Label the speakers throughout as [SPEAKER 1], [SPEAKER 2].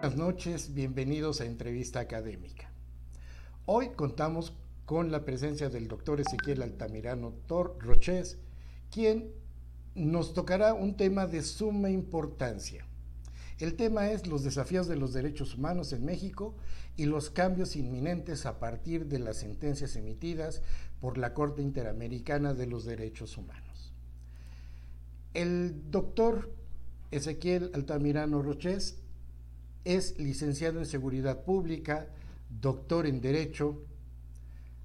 [SPEAKER 1] Buenas noches, bienvenidos a Entrevista Académica. Hoy contamos con la presencia del doctor Ezequiel Altamirano Tor quien nos tocará un tema de suma importancia. El tema es los desafíos de los derechos humanos en México y los cambios inminentes a partir de las sentencias emitidas por la Corte Interamericana de los Derechos Humanos. El doctor Ezequiel Altamirano Roches es licenciado en Seguridad Pública, doctor en Derecho,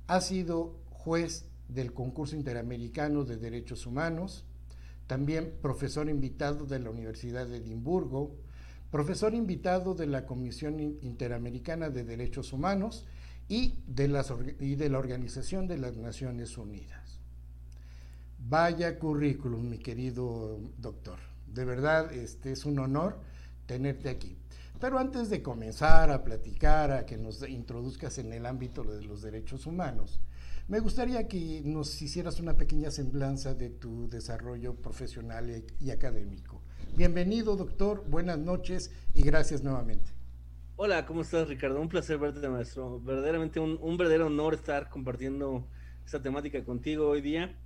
[SPEAKER 1] ha sido juez del concurso interamericano de derechos humanos, también profesor invitado de la Universidad de Edimburgo, profesor invitado de la Comisión Interamericana de Derechos Humanos y de, y de la Organización de las Naciones Unidas. Vaya currículum, mi querido doctor. De verdad, este es un honor tenerte aquí. Pero antes de comenzar a platicar, a que nos introduzcas en el ámbito de los derechos humanos, me gustaría que nos hicieras una pequeña semblanza de tu desarrollo profesional y académico. Bienvenido, doctor, buenas noches y gracias nuevamente.
[SPEAKER 2] Hola, ¿cómo estás, Ricardo? Un placer verte, maestro. Verdaderamente un, un verdadero honor estar compartiendo esta temática contigo hoy día.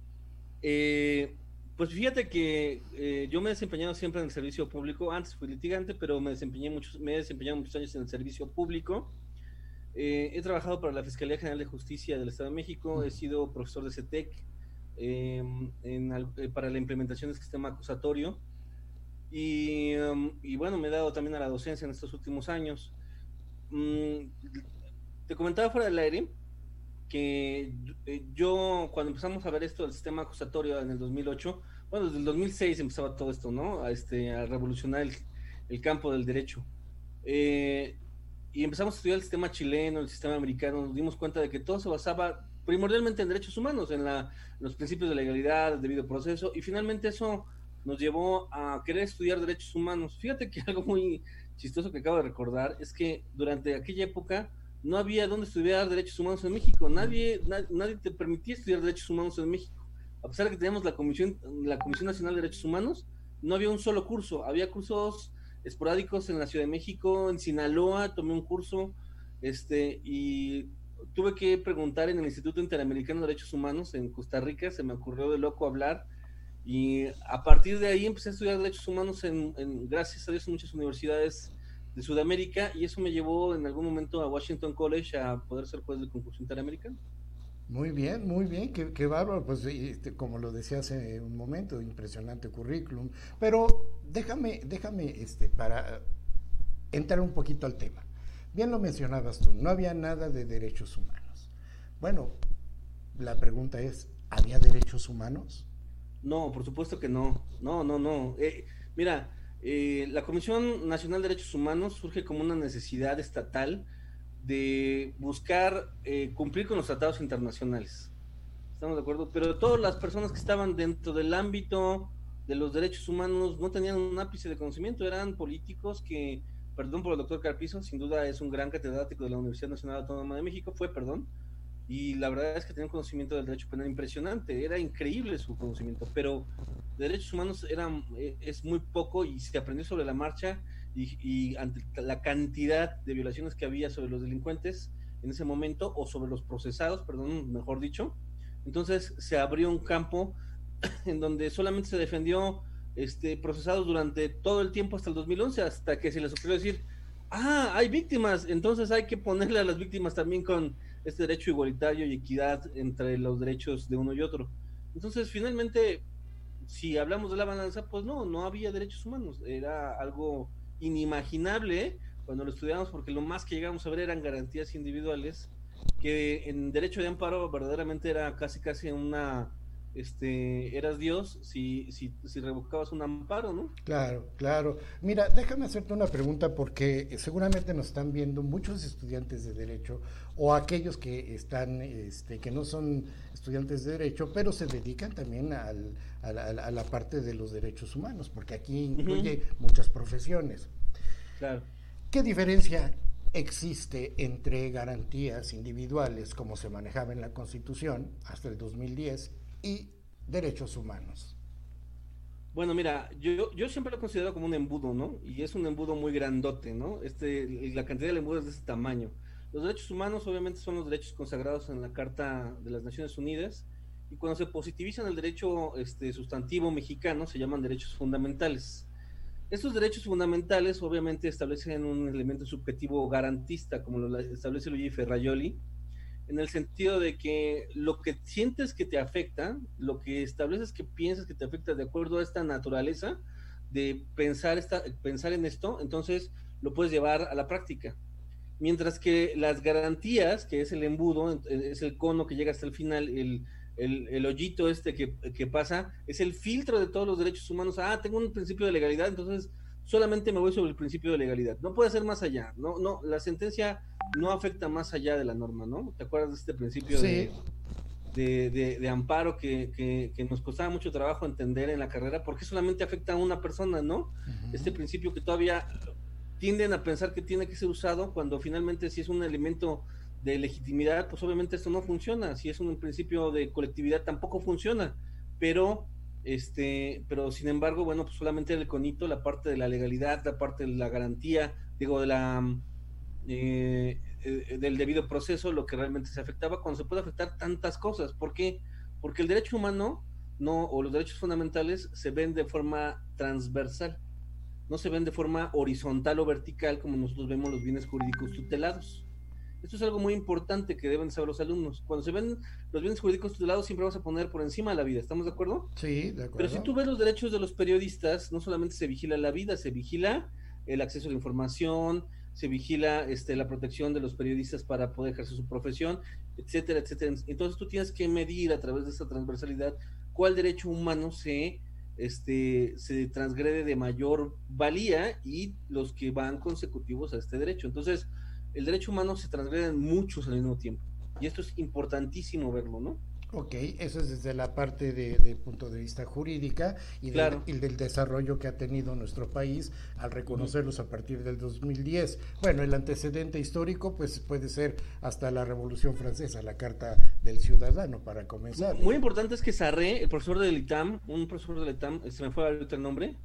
[SPEAKER 2] Eh, pues fíjate que eh, yo me he desempeñado siempre en el servicio público. Antes fui litigante, pero me desempeñé muchos, me he desempeñado muchos años en el servicio público. Eh, he trabajado para la Fiscalía General de Justicia del Estado de México. He sido profesor de CETEC em, eh, para la implementación del sistema acusatorio. Y, em, y, bueno, me he dado también a la docencia en estos últimos años. Mm, te comentaba fuera del aire que eh, yo, cuando empezamos a ver esto del sistema acusatorio en el 2008, bueno, desde el 2006 empezaba todo esto, ¿no? A, este, a revolucionar el, campo del derecho. Eh, y empezamos a estudiar el sistema chileno, el sistema americano, nos dimos cuenta de que todo se basaba primordialmente en derechos humanos, en, la, los principios de legalidad, el debido proceso, y finalmente eso nos llevó a querer estudiar derechos humanos. Fíjate que algo muy chistoso que acabo de recordar es que durante aquella época no había donde estudiar derechos humanos en México. Nadie, nadie te permitía estudiar derechos humanos en México. A pesar de que teníamos la Comisión, la Comisión Nacional de Derechos Humanos, no había un solo curso. Había cursos esporádicos en la Ciudad de México, en Sinaloa, tomé un curso, este, y tuve que preguntar en el Instituto Interamericano de Derechos Humanos en Costa Rica, se me ocurrió de loco hablar, y a partir de ahí empecé a estudiar derechos humanos en, gracias a Dios, en muchas universidades de Sudamérica y eso me llevó en algún momento a Washington College a poder ser juez del concurso interamericano.
[SPEAKER 1] Muy bien, muy bien, qué, qué bárbaro, pues como lo decía hace un momento, impresionante currículum, pero déjame, déjame este, para entrar un poquito al tema. Bien lo mencionabas tú, no había nada de derechos humanos. Bueno, la pregunta es, ¿había derechos humanos?
[SPEAKER 2] No, por supuesto que no, no, no, no. Eh, mira, eh, la Comisión Nacional de Derechos Humanos surge como una necesidad estatal de buscar eh, cumplir con los tratados internacionales. ¿Estamos de acuerdo? Pero todas las personas que estaban dentro del ámbito de los derechos humanos no tenían un ápice de conocimiento, eran políticos que, perdón por el doctor Carpizo, sin duda es un gran catedrático de la Universidad Nacional Autónoma de México, fue, perdón, y la verdad es que tenía un conocimiento del derecho penal impresionante, era increíble su conocimiento, pero derechos humanos eran, eh, es muy poco y se aprendió sobre la marcha y, ante la cantidad de violaciones que había sobre los delincuentes en ese momento o sobre los procesados, perdón, mejor dicho. Entonces se abrió un campo en donde solamente se defendió este, procesados durante todo el tiempo hasta el 2011, hasta que se les ocurrió decir, ah, hay víctimas, entonces hay que ponerle a las víctimas también con este derecho igualitario y equidad entre los derechos de uno y otro. Entonces, finalmente, si hablamos de la balanza, pues no, no había derechos humanos, era algo inimaginable cuando lo estudiamos porque lo más que llegamos a ver eran garantías individuales, que en derecho de amparo verdaderamente era casi casi una este, eras Dios si, si, si, revocabas un amparo, ¿no?
[SPEAKER 1] Claro, claro. Mira, déjame hacerte una pregunta porque seguramente nos están viendo muchos estudiantes de Derecho o aquellos que están, este, que no son estudiantes de Derecho, pero se dedican también al, a, la, parte de los derechos humanos, porque aquí incluye muchas profesiones.
[SPEAKER 2] Claro.
[SPEAKER 1] ¿Qué diferencia existe entre garantías individuales, como se manejaba en la Constitución hasta el 2010, y derechos humanos?
[SPEAKER 2] Bueno, mira, yo, yo siempre lo he considerado como un embudo, ¿no? Y es un embudo muy grandote, ¿no? Este, la cantidad de embudos es de ese tamaño. Los derechos humanos obviamente son los derechos consagrados en la Carta de las Naciones Unidas y cuando se positivizan el derecho este, sustantivo mexicano se llaman derechos fundamentales. Estos derechos fundamentales obviamente establecen un elemento subjetivo garantista, como lo establece Luigi Ferraioli, en el sentido de que lo que sientes que te afecta, lo que estableces que piensas que te afecta de acuerdo a esta naturaleza de pensar, esta, pensar en esto, entonces lo puedes llevar a la práctica. Mientras que las garantías, que es el embudo, es el cono que llega hasta el final, el, el, hoyito este que, que, pasa, es el filtro de todos los derechos humanos. Ah, tengo un principio de legalidad, entonces solamente me voy sobre el principio de legalidad. No puede ser más allá. No, no, la sentencia no afecta más allá de la norma, ¿no? ¿Te acuerdas de este principio de, de, amparo que, que, nos costaba mucho trabajo entender en la carrera? Porque solamente afecta a una persona, ¿no? Este principio que todavía tienden a pensar que tiene que ser usado cuando finalmente si es un elemento de legitimidad, pues obviamente esto no funciona. Si es un principio de colectividad, tampoco funciona. Pero, este, pero sin embargo, bueno, pues solamente el conito, la parte de la legalidad, la parte de la garantía, digo, de la eh, eh, del debido proceso, lo que realmente se afectaba, cuando se puede afectar tantas cosas. ¿Por qué? Porque el derecho humano no, o los derechos fundamentales se ven de forma transversal, no se ven de forma horizontal o vertical como nosotros vemos los bienes jurídicos tutelados. Esto es algo muy importante que deben saber los alumnos. Cuando se ven los bienes jurídicos tutelados, siempre vamos a poner por encima de la vida. ¿Estamos de acuerdo?
[SPEAKER 1] Sí, de acuerdo.
[SPEAKER 2] Pero si tú ves los derechos de los periodistas, no solamente se vigila la vida, se vigila el acceso a la información, se vigila este, la protección de los periodistas para poder ejercer su profesión, etcétera, etcétera. Entonces tú tienes que medir a través de esta transversalidad cuál derecho humano se, este, se transgrede de mayor valía y los que van consecutivos a este derecho. Entonces, el derecho humano se transgreden muchos al mismo tiempo. Y esto es importantísimo verlo, ¿no?
[SPEAKER 1] Ok, eso es desde la parte de, punto de vista jurídica y, del, desarrollo que ha tenido nuestro país al reconocerlos a partir del 2010. Bueno, el antecedente histórico pues puede ser hasta la Revolución Francesa, la Carta del Ciudadano, para comenzar.
[SPEAKER 2] Muy importante es que Sarré, el profesor del ITAM, un profesor del ITAM, se me fue ahorita el nombre,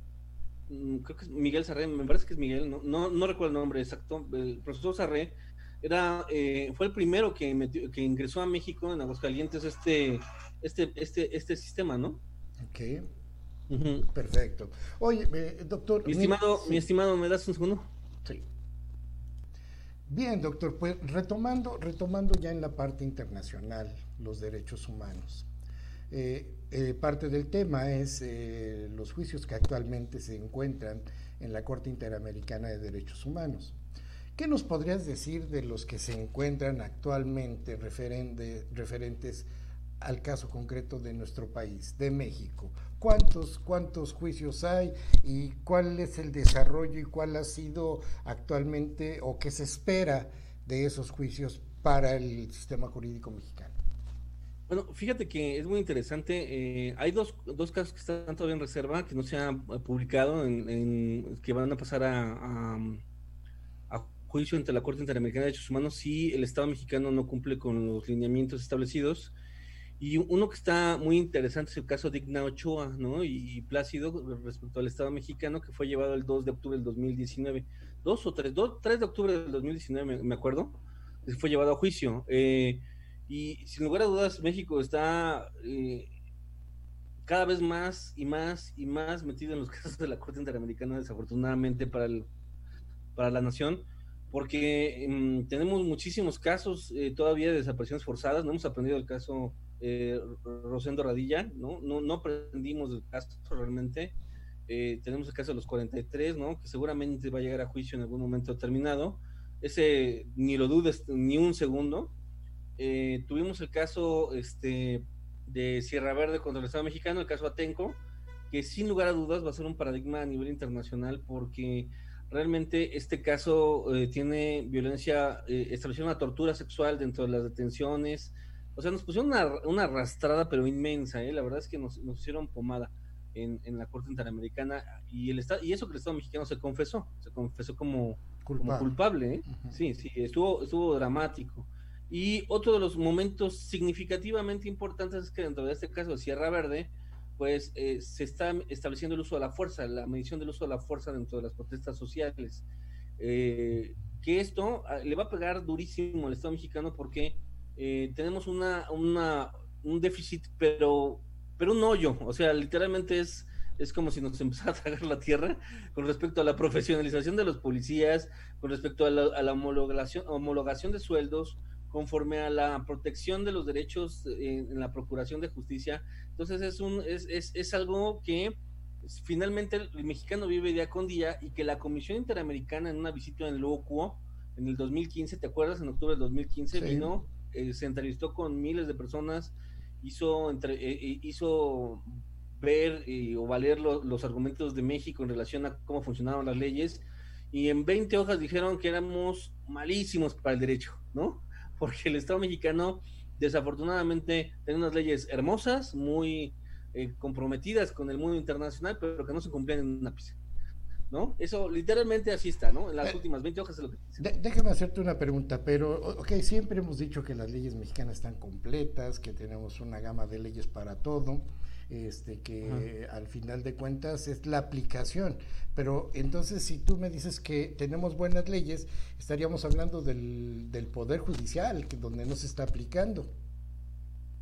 [SPEAKER 2] mm, creo que es Miguel Sarré, me parece que es Miguel, no, no, no recuerdo el nombre exacto, el profesor Sarré era, eh, fue el primero que, que ingresó a México en Aguascalientes este, este, este, este sistema, ¿no?
[SPEAKER 1] Ok. Perfecto. Oye, doctor.
[SPEAKER 2] Mi estimado, mi estimado, ¿me das un segundo?
[SPEAKER 1] Sí. Bien, doctor, pues retomando, retomando ya en la parte internacional los derechos humanos. Eh, eh, parte del tema es los juicios que actualmente se encuentran en la Corte Interamericana de Derechos Humanos. ¿Qué nos podrías decir de los que se encuentran actualmente referentes al caso concreto de nuestro país, de México? ¿Cuántos, ¿Cuántos juicios hay y cuál es el desarrollo y cuál ha sido actualmente o qué se espera de esos juicios para el sistema jurídico mexicano?
[SPEAKER 2] Bueno, fíjate que es muy interesante. Eh, hay dos, casos que están todavía en reserva, que no se han publicado, en, que van a pasar a juicio ante la Corte Interamericana de Derechos Humanos si el Estado mexicano no cumple con los lineamientos establecidos. Y uno que está muy interesante es el caso de Igna Ochoa, ¿no? Y, Plácido respecto al Estado mexicano que fue llevado el 2 de octubre del 2019. Dos o tres, dos, 3 de octubre del 2019, me, acuerdo, fue llevado a juicio. Eh, y sin lugar a dudas, México está eh, cada vez más y más y más metido en los casos de la Corte Interamericana, desafortunadamente para, el, para la nación porque mm, tenemos muchísimos casos eh, todavía de desapariciones forzadas, no hemos aprendido el caso eh, Rosendo Radilla, ¿no? No, no aprendimos del caso realmente. Eh, tenemos el caso de los 43, ¿no? Que seguramente va a llegar a juicio en algún momento determinado. Ese ni lo dudes ni un segundo. Eh, tuvimos el caso este, de Sierra Verde contra el Estado mexicano, el caso Atenco, que sin lugar a dudas va a ser un paradigma a nivel internacional porque realmente este caso eh, tiene violencia, eh, estableció una tortura sexual dentro de las detenciones. O sea, nos pusieron una, arrastrada, pero inmensa, ¿eh? La verdad es que nos, nos hicieron pomada en, la Corte Interamericana y el Estado, y eso que el Estado mexicano se confesó, se confesó como culpable, ¿eh? Sí, sí, estuvo, estuvo dramático. Y otro de los momentos significativamente importantes es que dentro de este caso de Sierra Verde, pues eh, se está estableciendo el uso de la fuerza, la medición del uso de la fuerza dentro de las protestas sociales. Eh, que esto ah, le va a pegar durísimo al Estado mexicano porque eh, tenemos una, una, un déficit, pero, pero un hoyo, o sea, literalmente es, es como si nos empezara a tragar la tierra con respecto a la profesionalización de los policías, con respecto a la, homologación, homologación de sueldos, conforme a la protección de los derechos en, la procuración de justicia. Entonces es, un, es, es, es algo que finalmente el, mexicano vive día con día y que la Comisión Interamericana en una visita en el Locuo en el 2015, ¿te acuerdas? En octubre del 2015 vino, eh, se entrevistó con miles de personas, hizo, entre, eh, eh, hizo ver o valer los argumentos de México en relación a cómo funcionaban las leyes y en 20 hojas dijeron que éramos malísimos para el derecho, ¿no? Porque el Estado mexicano desafortunadamente tiene unas leyes hermosas, muy eh, comprometidas con el mundo internacional, pero que no se cumplían en un ápice. ¿No? Eso literalmente así está, ¿no? En las eh, últimas 20 hojas es lo que
[SPEAKER 1] dice. déjame hacerte una pregunta, pero, ok, siempre hemos dicho que las leyes mexicanas están completas, que tenemos una gama de leyes para todo, este, que al final de cuentas es la aplicación. Pero entonces, si tú me dices que tenemos buenas leyes, estaríamos hablando del, del Poder Judicial, que donde no se está aplicando.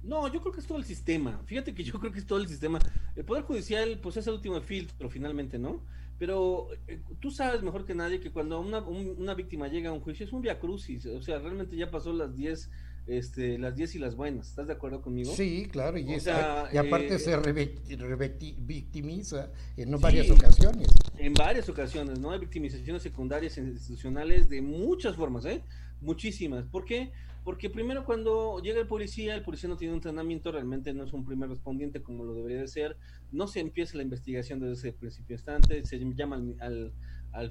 [SPEAKER 2] No, yo creo que es todo el sistema. Fíjate que yo creo que es todo el sistema. El Poder Judicial, pues es el último filtro, finalmente, ¿no? Pero eh, tú sabes mejor que nadie que cuando una, una víctima llega a un juicio es un via crucis. O sea, realmente ya pasó las 10 este, las 10 y las buenas. ¿Estás de acuerdo conmigo?
[SPEAKER 1] Sí, claro, y, y aparte eh, se revictimiza en varias ocasiones.
[SPEAKER 2] En varias ocasiones, ¿no? Hay victimizaciones secundarias institucionales de muchas formas, ¿eh? Muchísimas. ¿Por qué? Porque primero cuando llega el policía, el policía no tiene un entrenamiento, realmente no es un primer respondiente como lo debería de ser, no se empieza la investigación desde ese principio instante, se llama al al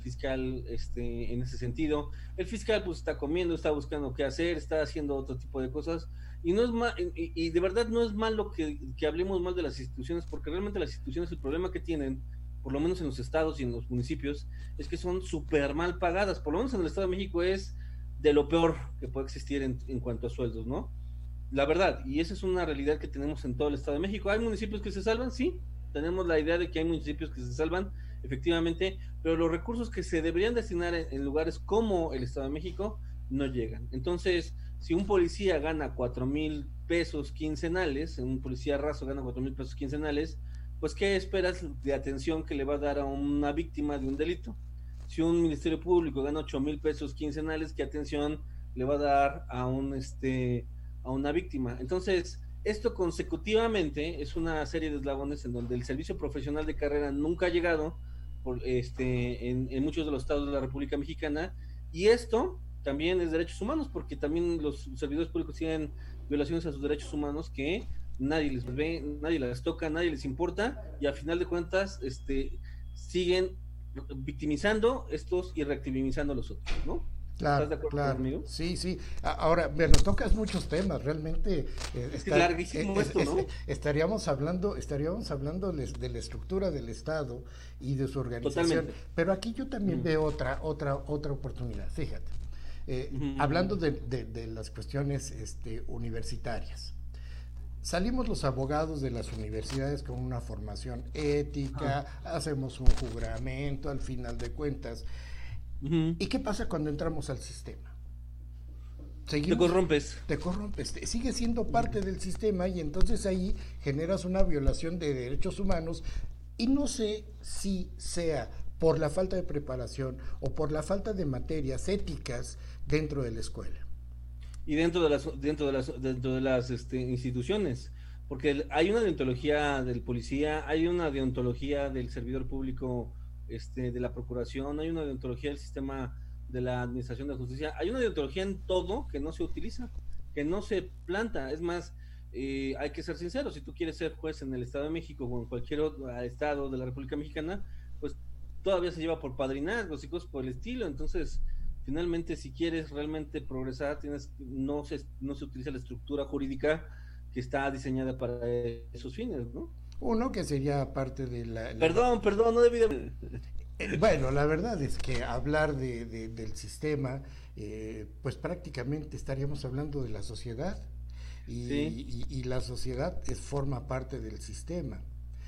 [SPEAKER 2] fiscal este, en ese sentido. El fiscal pues está comiendo, está buscando qué hacer, está haciendo otro tipo de cosas. Y no es y, de verdad no es malo que, que, hablemos mal de las instituciones, porque realmente las instituciones, el problema que tienen, por lo menos en los estados y en los municipios, es que son súper mal pagadas. Por lo menos en el Estado de México es de lo peor que puede existir en, en cuanto a sueldos, ¿no? La verdad, y esa es una realidad que tenemos en todo el Estado de México. ¿Hay municipios que se salvan? Sí, tenemos la idea de que hay municipios que se salvan, efectivamente, pero los recursos que se deberían destinar en, lugares como el Estado de México no llegan. Entonces, si un policía gana cuatro mil pesos quincenales, un policía raso gana cuatro mil pesos quincenales, pues ¿qué esperas de atención que le va a dar a una víctima de un delito? Si un ministerio público gana ocho mil pesos quincenales, ¿qué atención le va a dar a un este a una víctima? Entonces, esto consecutivamente es una serie de eslabones en donde el servicio profesional de carrera nunca ha llegado, este, en, muchos de los estados de la República Mexicana. Y esto también es derechos humanos, porque también los servidores públicos tienen violaciones a sus derechos humanos que nadie les ve, nadie las toca, nadie les importa, y a final de cuentas este, siguen victimizando estos y reactivizando a los otros, ¿no?
[SPEAKER 1] Claro, ¿Estás de acuerdo conmigo? Sí, sí. Ahora, nos tocas muchos temas, realmente.
[SPEAKER 2] Eh, es larguísimo esto, ¿no?
[SPEAKER 1] estaríamos hablando, estaríamos hablando de la estructura del Estado y de su organización. Pero aquí yo también veo otra, otra, otra oportunidad. Fíjate, eh, hablando de, de, las cuestiones este, universitarias. Salimos los abogados de las universidades con una formación ética, hacemos un juramento al final de cuentas ¿Y qué pasa cuando entramos al sistema?
[SPEAKER 2] te corrompes.
[SPEAKER 1] Te corrompes. Sigue siendo parte del sistema y entonces ahí generas una violación de derechos humanos y no sé si sea por la falta de preparación o por la falta de materias éticas dentro de la escuela.
[SPEAKER 2] Y dentro de las, dentro de las, dentro de las este, instituciones, porque hay una deontología del policía, hay una deontología del servidor público este, de la Procuración, hay una deontología del sistema de la Administración de Justicia, hay una deontología en todo que no se utiliza, que no se planta. Es más, eh, hay que ser sinceros, si tú quieres ser juez en el Estado de México o en cualquier otro estado de la República Mexicana, pues todavía se lleva por padrinazgos y cosas por el estilo. Entonces, finalmente, si quieres realmente progresar, tienes no se, no se utiliza la estructura jurídica que está diseñada para esos fines, ¿no?
[SPEAKER 1] Uno que sería parte de la...
[SPEAKER 2] Perdón, perdón, no debí de...
[SPEAKER 1] Eh, bueno, la verdad es que hablar de, del sistema, eh, pues prácticamente estaríamos hablando de la sociedad y, y, la sociedad es, forma parte del sistema.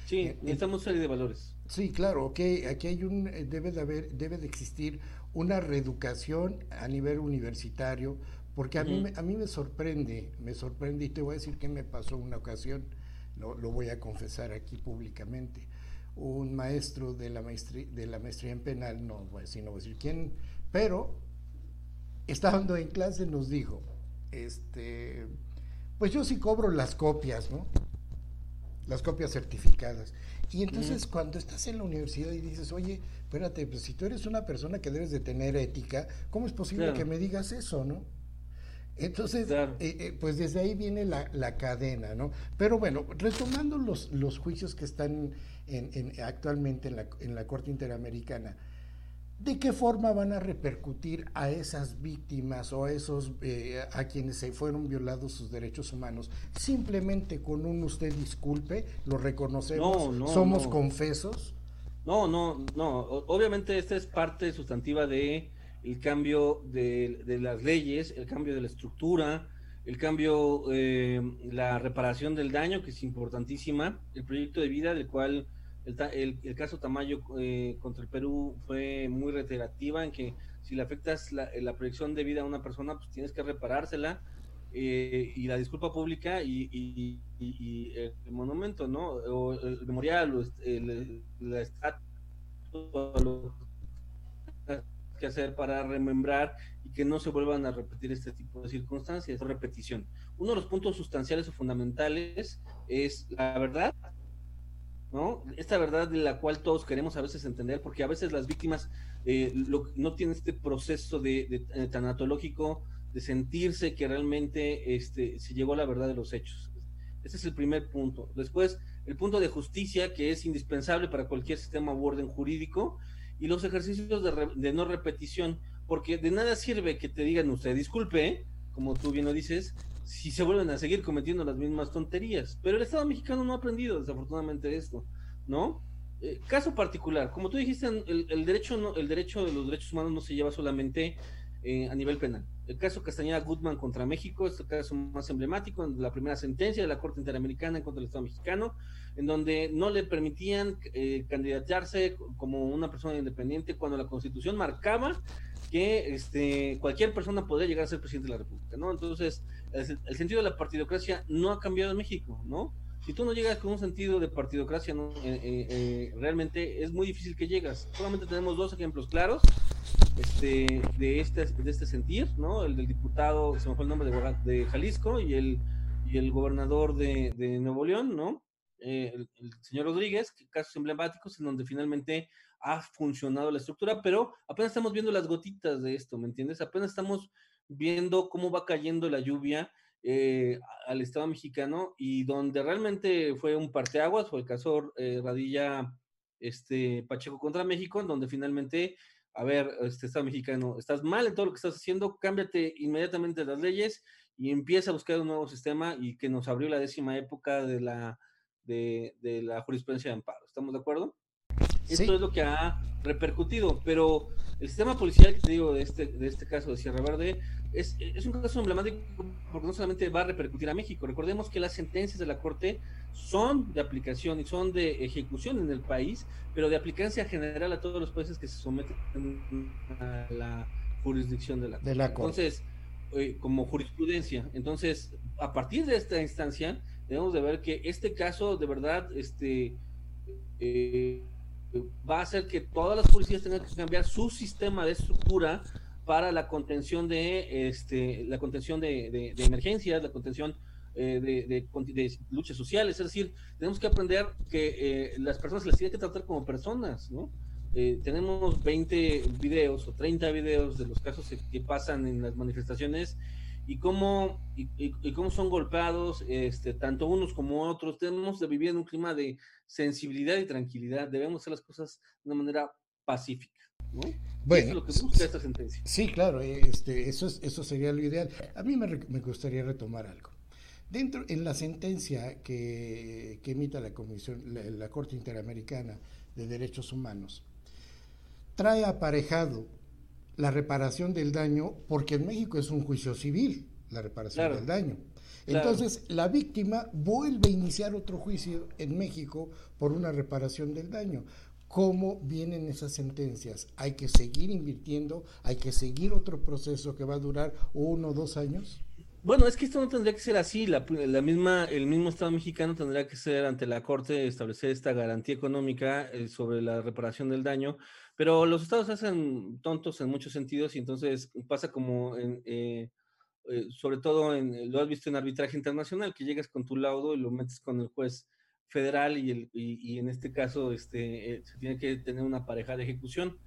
[SPEAKER 2] Sí, eh, necesitamos serie de valores.
[SPEAKER 1] Sí, claro, okay, aquí hay un, debe de haber, debe de existir una reeducación a nivel universitario, porque a, mí, me, a mí me sorprende, me sorprende, y te voy a decir que me pasó una ocasión, lo, lo voy a confesar aquí públicamente. Un maestro de la, maestría, de la maestría en penal, no voy a decir, no voy a decir quién, pero estando en clase nos dijo, este, pues yo sí cobro las copias, ¿no? Las copias certificadas. Y entonces cuando estás en la universidad y dices, oye, espérate, pues si tú eres una persona que debes de tener ética, ¿cómo es posible que me digas eso, no? Entonces, eh, eh, pues desde ahí viene la, la, cadena, ¿no? Pero bueno, retomando los, los juicios que están en, actualmente en la, en la Corte Interamericana, ¿de qué forma van a repercutir a esas víctimas o a esos eh, a quienes se fueron violados sus derechos humanos? Simplemente con un usted disculpe, lo reconocemos, somos confesos.
[SPEAKER 2] No, no, no. Obviamente esta es parte sustantiva de el cambio de, las leyes, el cambio de la estructura, el cambio, eh, la reparación del daño, que es importantísima, el proyecto de vida del cual el, el, caso Tamayo eh, contra el Perú fue muy reiterativa en que si le afectas la, la, proyección de vida a una persona, pues tienes que reparársela. Eh, y la disculpa pública y, y, el monumento, ¿no? O el memorial, o el, la estatua, que hacer para remembrar y que no se vuelvan a repetir este tipo de circunstancias, repetición. Uno de los puntos sustanciales o fundamentales es la verdad, ¿no? Esta verdad de la cual todos queremos a veces entender, porque a veces las víctimas eh, no tienen este proceso de, de, tanatológico de sentirse que realmente este, se llegó a la verdad de los hechos. Ese es el primer punto. Después, el punto de justicia, que es indispensable para cualquier sistema u orden jurídico, y los ejercicios de, no repetición, porque de nada sirve que te digan usted, disculpe, como tú bien lo dices, si se vuelven a seguir cometiendo las mismas tonterías. Pero el Estado mexicano no ha aprendido desafortunadamente esto, ¿no? Eh, caso particular, como tú dijiste, el, derecho no, el derecho de los derechos humanos no se lleva solamente eh, a nivel penal. El caso Castañeda Goodman contra México es el caso más emblemático, la primera sentencia de la Corte Interamericana en contra del Estado mexicano, en donde no le permitían eh, candidatarse como una persona independiente cuando la Constitución marcaba que este, cualquier persona podía llegar a ser presidente de la República, ¿no? Entonces, el, el sentido de la partidocracia no ha cambiado en México, ¿no? Si tú no llegas con un sentido de partidocracia, ¿no? Eh, eh, eh, realmente es muy difícil que llegas. Solamente tenemos dos ejemplos claros este, de, este, de este sentir, ¿no? El del diputado, se me fue el nombre de, de Jalisco, y el, y el gobernador de, de Nuevo León, ¿no? el, el, señor Rodríguez, casos emblemáticos en donde finalmente ha funcionado la estructura, pero apenas estamos viendo las gotitas de esto, ¿me entiendes? Apenas estamos viendo cómo va cayendo la lluvia eh, al Estado mexicano y donde realmente fue un parteaguas fue el caso eh, Radilla este, Pacheco contra México, en donde finalmente, a ver, este Estado mexicano, estás mal en todo lo que estás haciendo, cámbiate inmediatamente las leyes y empieza a buscar un nuevo sistema y que nos abrió la décima época de la, de, de la jurisprudencia de amparo. ¿Estamos de acuerdo? Esto es lo que ha repercutido, pero el sistema policial que te digo de este, de este caso de Sierra Verde es, es, un caso emblemático porque no solamente va a repercutir a México, recordemos que las sentencias de la Corte son de aplicación y son de ejecución en el país, pero de aplicancia general a todos los países que se someten a la jurisdicción de la Corte. De la corte. Entonces, eh, como jurisprudencia, entonces, a partir de esta instancia, debemos de ver que este caso de verdad, este... Eh, va a hacer que todas las policías tengan que cambiar su sistema de estructura para la contención de este la contención de, emergencias, la contención eh, de, luchas sociales, es decir, tenemos que aprender que eh, las personas las tienen que tratar como personas, ¿no? Eh, tenemos 20 videos o 30 videos de los casos que pasan en las manifestaciones y cómo, y, cómo son golpeados este, tanto unos como otros. Tenemos de vivir en un clima de sensibilidad y tranquilidad. Debemos hacer las cosas de una manera pacífica. ¿no?
[SPEAKER 1] Bueno, es lo que busca esta sentencia. Sí, claro, este, eso, es, eso sería lo ideal. A mí me, me gustaría retomar algo. Dentro, en la sentencia que, que emita la Comisión, la, la Corte Interamericana de Derechos Humanos, trae aparejado la reparación del daño, porque en México es un juicio civil, la reparación del daño. Entonces, la víctima vuelve a iniciar otro juicio en México por una reparación del daño. ¿Cómo vienen esas sentencias? ¿Hay que seguir invirtiendo? ¿Hay que seguir otro proceso que va a durar uno o dos años?
[SPEAKER 2] Bueno, es que esto no tendría que ser así. La, misma, el mismo Estado mexicano tendría que ser ante la Corte establecer esta garantía económica eh, sobre la reparación del daño. Pero los estados hacen tontos en muchos sentidos y entonces pasa como en, eh, eh, sobre todo en, lo has visto en arbitraje internacional, que llegas con tu laudo y lo metes con el juez federal y, el, y, en este caso este, eh, se tiene que tener una pareja de ejecución.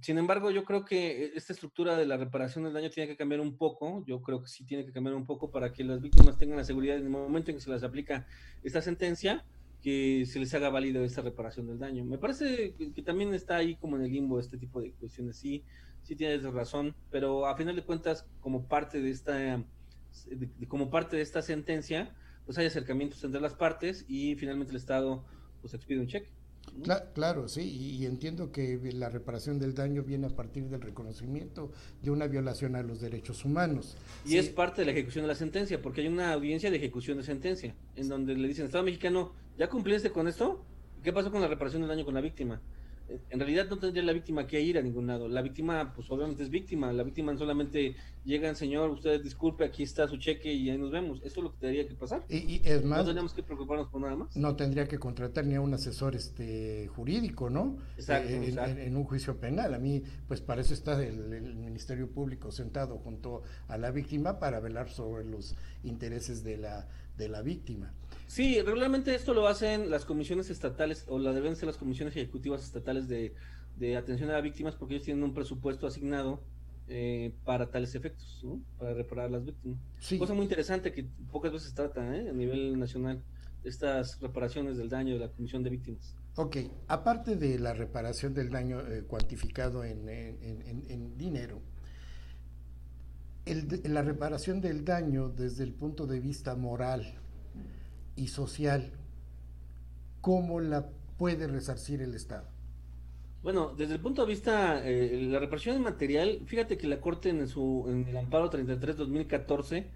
[SPEAKER 2] Sin embargo, yo creo que esta estructura de la reparación del daño tiene que cambiar un poco. Yo creo que sí tiene que cambiar un poco para que las víctimas tengan la seguridad en el momento en que se les aplica esta sentencia, que se les haga válido esta reparación del daño. Me parece que, que también está ahí como en el limbo este tipo de cuestiones. Sí, sí tienes razón, pero a final de cuentas, como parte de esta, como parte de esta sentencia, pues hay acercamientos entre las partes y finalmente el Estado pues expide un cheque.
[SPEAKER 1] Claro, sí, y, entiendo que la reparación del daño viene a partir del reconocimiento de una violación a los derechos humanos.
[SPEAKER 2] Y es parte de la ejecución de la sentencia, porque hay una audiencia de ejecución de sentencia, en donde le dicen, Estado mexicano, ¿ya cumpliste con esto? ¿Qué pasó con la reparación del daño con la víctima? En realidad no tendría la víctima que ir a ningún lado. La víctima, pues obviamente es víctima. La víctima solamente llega, señor, usted disculpe, aquí está su cheque y ahí nos vemos. Eso es lo que tendría que pasar.
[SPEAKER 1] Y, es más,
[SPEAKER 2] no tendríamos que preocuparnos por nada más.
[SPEAKER 1] No tendría que contratar ni a un asesor este jurídico, ¿no?
[SPEAKER 2] Exacto,
[SPEAKER 1] eh, en, un juicio penal. A mí, pues para eso está el, Ministerio Público sentado junto a la víctima para velar sobre los intereses de la, de la víctima.
[SPEAKER 2] Sí, regularmente esto lo hacen las comisiones estatales, o la deben ser las comisiones ejecutivas estatales de, atención a las víctimas, porque ellos tienen un presupuesto asignado eh, para tales efectos, ¿no? para reparar a las víctimas. Cosa muy interesante que pocas veces trata ¿eh? a nivel nacional, estas reparaciones del daño de la Comisión de Víctimas.
[SPEAKER 1] Ok, aparte de la reparación del daño eh, cuantificado en, en, dinero, el, la reparación del daño desde el punto de vista moral, y social, ¿cómo la puede resarcir el Estado?
[SPEAKER 2] Bueno, desde el punto de vista eh, la reparación material, fíjate que la Corte en, su, en el amparo 33-2014,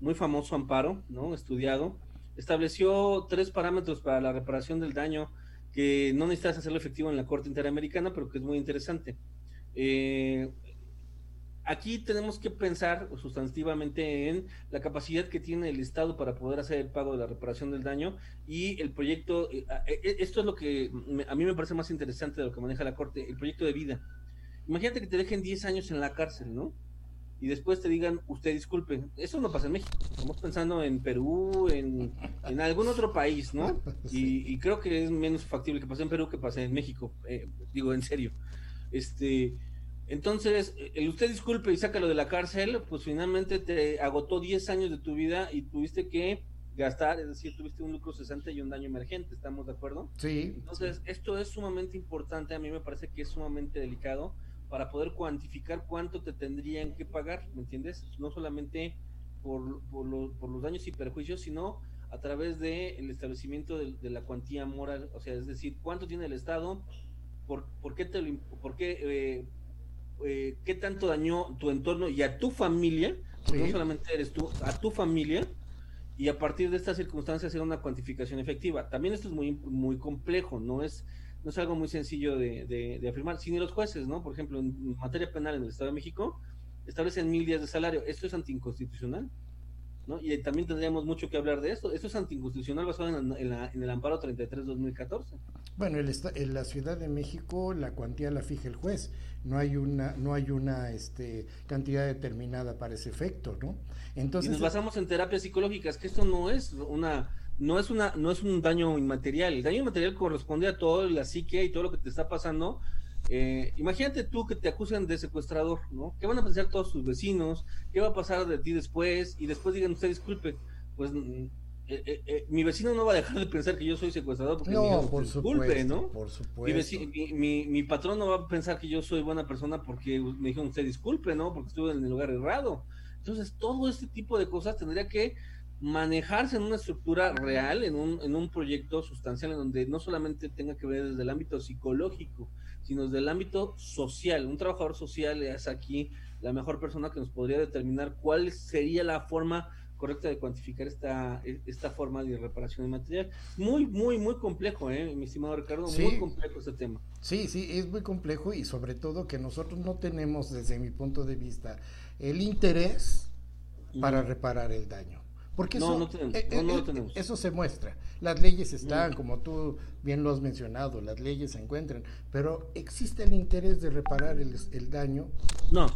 [SPEAKER 2] muy famoso amparo, ¿no? Estudiado, estableció tres parámetros para la reparación del daño que no necesitas hacerlo efectivo en la Corte Interamericana, pero que es muy interesante. Eh, aquí tenemos que pensar sustantivamente en la capacidad que tiene el Estado para poder hacer el pago de la reparación del daño y el proyecto, eh, eh, eh, esto es lo que a mí me parece más interesante de lo que maneja la Corte, el proyecto de vida. Imagínate que te dejen 10 años en la cárcel, ¿no? Y después te digan, usted disculpe, eso no pasa en México, estamos pensando en Perú, en, algún otro país, ¿no? Y, creo que es menos factible que pase en Perú que pase en México, digo en serio. Este, entonces, el usted disculpe y sácalo de la cárcel, pues finalmente te agotó 10 años de tu vida y tuviste que gastar, es decir, tuviste un lucro cesante y un daño emergente, ¿estamos de acuerdo?
[SPEAKER 1] Sí.
[SPEAKER 2] Entonces, esto es sumamente importante, a mí me parece que es sumamente delicado para poder cuantificar cuánto te tendrían que pagar, ¿me entiendes? No solamente por, por, los daños y perjuicios, sino a través del establecimiento de, la cuantía moral, o sea, es decir, cuánto tiene el Estado, por, por qué te lo, por qué, eh, eh, qué tanto dañó tu entorno y a tu familia, no solamente eres tú, a tu familia, y a partir de estas circunstancias hacer una cuantificación efectiva. También esto es muy, muy complejo, no es, no es algo muy sencillo de, de, afirmar. Si ni los jueces, ¿no? Por ejemplo, en materia penal en el Estado de México, establecen mil días de salario. ¿Esto es anticonstitucional? Y también tendríamos mucho que hablar de esto. Esto es anticonstitucional basado en, el amparo 33-2014.
[SPEAKER 1] Bueno, en la Ciudad de México la cuantía la fija el juez. No hay una, no hay una este, cantidad determinada para ese efecto, ¿no?
[SPEAKER 2] Entonces, y nos basamos en terapias psicológicas, que esto no es una no es una no es un daño inmaterial. El daño inmaterial corresponde a todo la psique y todo lo que te está pasando eh, imagínate tú que te acusan de secuestrador, ¿no? ¿Qué van a pensar todos sus vecinos? ¿Qué va a pasar de ti después? Y después digan, usted disculpe, pues mm, eh, eh, mi vecino no va a dejar de pensar que yo soy secuestrador porque
[SPEAKER 1] no, por disculpe,
[SPEAKER 2] ¿no?
[SPEAKER 1] Por supuesto.
[SPEAKER 2] Mi, mi, patrón no va a pensar que yo soy buena persona porque me dijeron usted disculpe, ¿no? Porque estuve en el lugar errado. Entonces, todo este tipo de cosas tendría que manejarse en una estructura real, en un, en un proyecto sustancial en donde no solamente tenga que ver desde el ámbito psicológico, sino desde el ámbito social. Un trabajador social es aquí la mejor persona que nos podría determinar cuál sería la forma correcta de cuantificar esta, esta forma de reparación de material. Muy, muy, muy complejo, ¿eh, mi estimado Ricardo, muy complejo este tema.
[SPEAKER 1] Sí, sí, es muy complejo y sobre todo que nosotros no tenemos, desde mi punto de vista, el interés para reparar el daño. Porque eso, no, eh, eh, eh, eso se muestra. Las leyes están, como tú bien lo has mencionado, las leyes se encuentran, pero ¿existe el interés de reparar el, el daño?
[SPEAKER 2] No.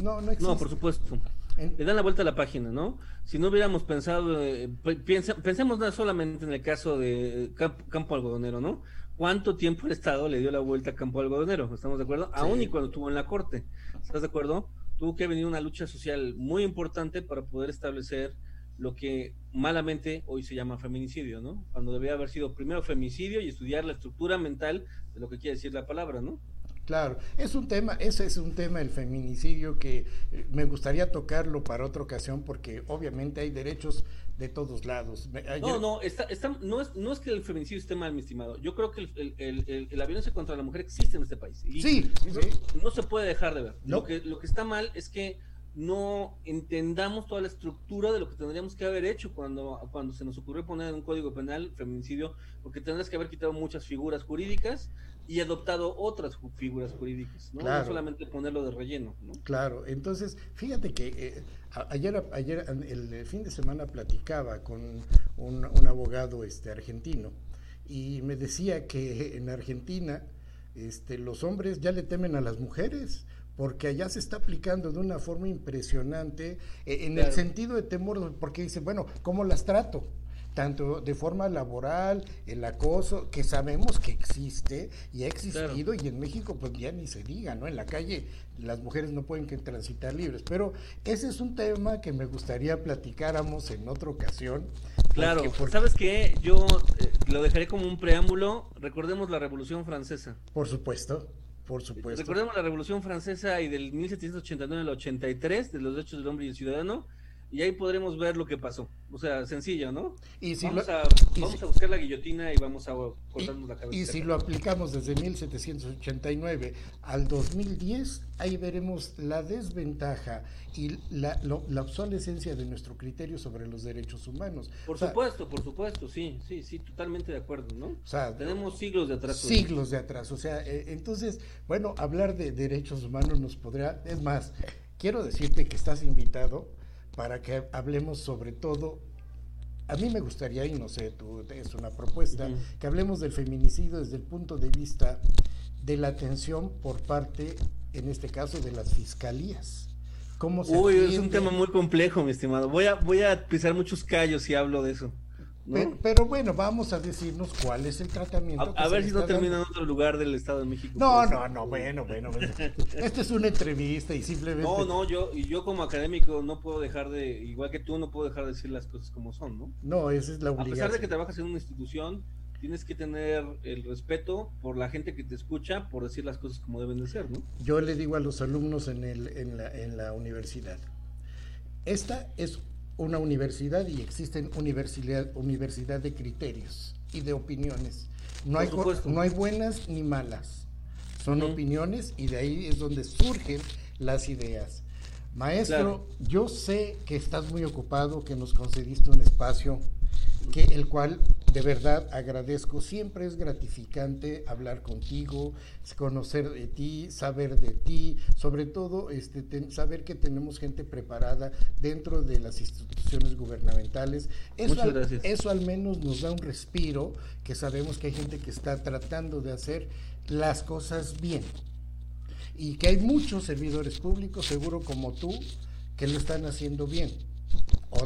[SPEAKER 2] No, no existe. No, por supuesto. Le dan la vuelta a la página, ¿no? Si no hubiéramos pensado, pensemos no solamente en el caso de Campo Algodonero, ¿no? ¿Cuánto tiempo el Estado le dio la vuelta a Campo Algodonero? ¿Estamos de acuerdo? Aún y cuando estuvo en la Corte. ¿Estás de acuerdo? Tuvo que venir una lucha social muy importante para poder establecer lo que malamente hoy se llama feminicidio, ¿no? Cuando debía haber sido primero femicidio y estudiar la estructura mental de lo que quiere decir la palabra, ¿no?
[SPEAKER 1] Claro, es un tema, ese es un tema, el feminicidio, que eh, me gustaría tocarlo para otra ocasión porque obviamente hay derechos de todos lados.
[SPEAKER 2] No, no, está, está, no, es, no es que el feminicidio esté mal, mi estimado. Yo creo que el, el, el, la violencia contra la mujer existe en este país.
[SPEAKER 1] Y sí,
[SPEAKER 2] no, se puede dejar de ver. Lo, que, lo que está mal es que no entendamos toda la estructura de lo que tendríamos que haber hecho cuando, cuando se nos ocurrió poner en un código penal feminicidio, porque tendrías que haber quitado muchas figuras jurídicas y adoptado otras figuras jurídicas, ¿no? solamente ponerlo de relleno.
[SPEAKER 1] Claro, entonces, fíjate que eh, ayer, ayer, el fin de semana platicaba con un, un abogado este, argentino y me decía que en Argentina este, los hombres ya le temen a las mujeres porque allá se está aplicando de una forma impresionante eh, en el sentido de temor, porque dice, bueno, ¿cómo las trato? tanto de forma laboral, el acoso, que sabemos que existe y ha existido, y en México pues ya ni se diga, ¿no? En la calle las mujeres no pueden que transitar libres, pero ese es un tema que me gustaría platicáramos en otra ocasión.
[SPEAKER 2] Claro, ¿sabes qué? Yo eh, lo dejaré como un preámbulo, recordemos la Revolución Francesa.
[SPEAKER 1] Por supuesto. Por supuesto.
[SPEAKER 2] Recordemos la Revolución Francesa y del 1789 al 83 de los derechos del hombre y el ciudadano y ahí podremos ver lo que pasó. O sea, sencillo, ¿no? Y si vamos, a, vamos a, buscar la guillotina y vamos a cortarnos la cabeza.
[SPEAKER 1] Y si lo aplicamos desde 1789 al 2010, ahí veremos la desventaja y la, la obsolescencia de nuestro criterio sobre los derechos humanos.
[SPEAKER 2] Por supuesto, por supuesto, sí, sí, sí, totalmente de acuerdo, ¿no? O sea, tenemos siglos de atrás.
[SPEAKER 1] Siglos de atrás, o sea, eh, entonces, bueno, hablar de derechos humanos nos podrá, es más, quiero decirte que estás invitado para que hablemos sobre todo a mí me gustaría, y no sé, tú, es una propuesta, que hablemos del feminicidio desde el punto de vista de la atención por parte, en este caso, de las fiscalías.
[SPEAKER 2] ¿Cómo se Uy, es un tema muy complejo, mi estimado. Voy a, voy a pisar muchos callos si hablo de eso.
[SPEAKER 1] Pero, bueno, vamos a decirnos cuál es el tratamiento.
[SPEAKER 2] A, ver si no termina en otro lugar del Estado de México.
[SPEAKER 1] No, no, no, bueno, bueno. Esta es una entrevista y simplemente.
[SPEAKER 2] No, no, yo, yo como académico no puedo dejar de, igual que tú, no puedo dejar de decir las cosas como son, ¿no?
[SPEAKER 1] No, esa es la obligación.
[SPEAKER 2] A pesar de que trabajas en una institución, tienes que tener el respeto por la gente que te escucha, por decir las cosas como deben de ser, ¿no?
[SPEAKER 1] Yo le digo a los alumnos en, el, en, la, en la universidad, esta es una universidad y existen universidad, universidad de criterios y de opiniones. No hay, no hay buenas ni malas, son opiniones y de ahí es donde surgen las ideas. Maestro, yo sé que estás muy ocupado, que nos concediste un espacio, que el cual de verdad agradezco. Siempre es gratificante hablar contigo, conocer de ti, saber de ti, sobre todo este, saber que tenemos gente preparada dentro de las instituciones gubernamentales. Eso al, eso al menos nos da un respiro, que sabemos que hay gente que está tratando de hacer las cosas bien y que hay muchos servidores públicos, seguro como tú, que lo están haciendo bien.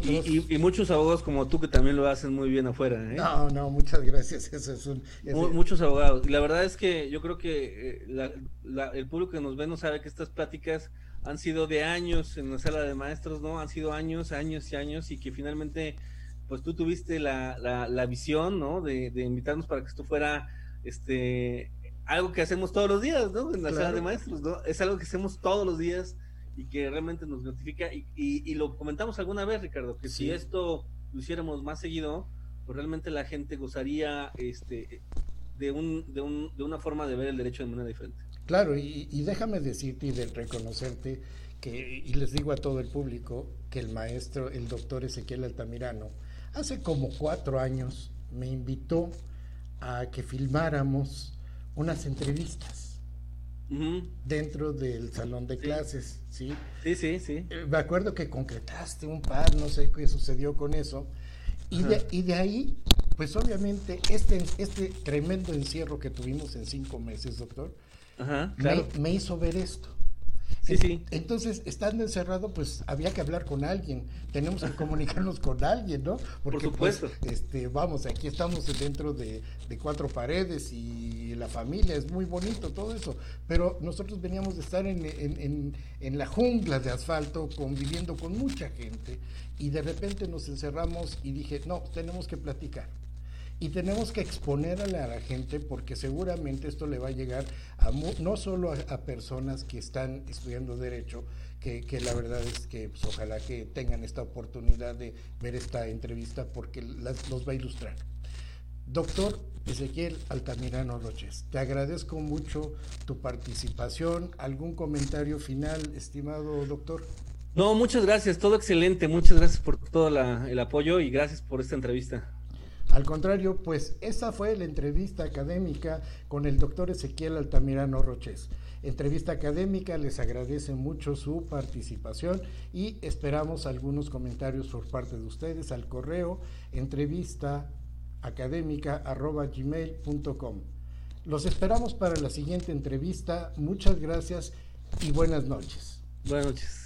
[SPEAKER 2] Y, muchos abogados como tú que también lo hacen muy bien afuera. ¿eh?
[SPEAKER 1] No, no, muchas gracias. Eso es un,
[SPEAKER 2] Muchos abogados. Y la verdad es que yo creo que eh, el público que nos ve no sabe que estas pláticas han sido de años en la sala de maestros, ¿no? Han sido años, años y años y que finalmente, pues tú tuviste la, la, visión, ¿no? De, de, invitarnos para que esto fuera, este, algo que hacemos todos los días, ¿no? En la sala de maestros, ¿no? Es algo que hacemos todos los días y que realmente nos notifica. Y, y, lo comentamos alguna vez, Ricardo, que si esto lo hiciéramos más seguido, pues realmente la gente gozaría este, de, un, de, un, de una forma de ver el derecho de manera diferente.
[SPEAKER 1] Claro, y, y déjame decirte y de reconocerte que, y les digo a todo el público, que el maestro, el doctor Ezequiel Altamirano, hace como cuatro años me invitó a que filmáramos unas entrevistas dentro del salón de clases, ¿sí?
[SPEAKER 2] Sí, sí, sí.
[SPEAKER 1] Eh, me acuerdo que concretaste un par, no sé qué sucedió con eso. Y de, y de, ahí, pues obviamente, este, este tremendo encierro que tuvimos en cinco meses, doctor, me, hizo ver esto.
[SPEAKER 2] Sí, sí.
[SPEAKER 1] Entonces, estando encerrado, pues había que hablar con alguien, tenemos que comunicarnos con alguien, ¿no?
[SPEAKER 2] Porque, Por pues,
[SPEAKER 1] supuesto. este, vamos, aquí estamos dentro de, cuatro paredes y la familia, es muy bonito todo eso, pero nosotros veníamos de estar en, en, en la jungla de asfalto, conviviendo con mucha gente, y de repente nos encerramos y dije, no, tenemos que platicar y tenemos que exponer a la, gente porque seguramente esto le va a llegar a no solo a, personas que están estudiando derecho, que, la verdad es que pues, ojalá que tengan esta oportunidad de ver esta entrevista porque los va a ilustrar. Doctor Ezequiel Altamirano Roches, te agradezco mucho tu participación. ¿Algún comentario final, estimado doctor?
[SPEAKER 2] No, muchas gracias, todo excelente. Muchas gracias por todo el apoyo y gracias por esta entrevista.
[SPEAKER 1] Al contrario, pues esa fue la entrevista académica con el doctor Ezequiel Altamirano Roches. Entrevista académica, les agradece mucho su participación y esperamos algunos comentarios por parte de ustedes al correo entrevista. Los esperamos para la siguiente entrevista. Muchas gracias y buenas noches.
[SPEAKER 2] Buenas noches.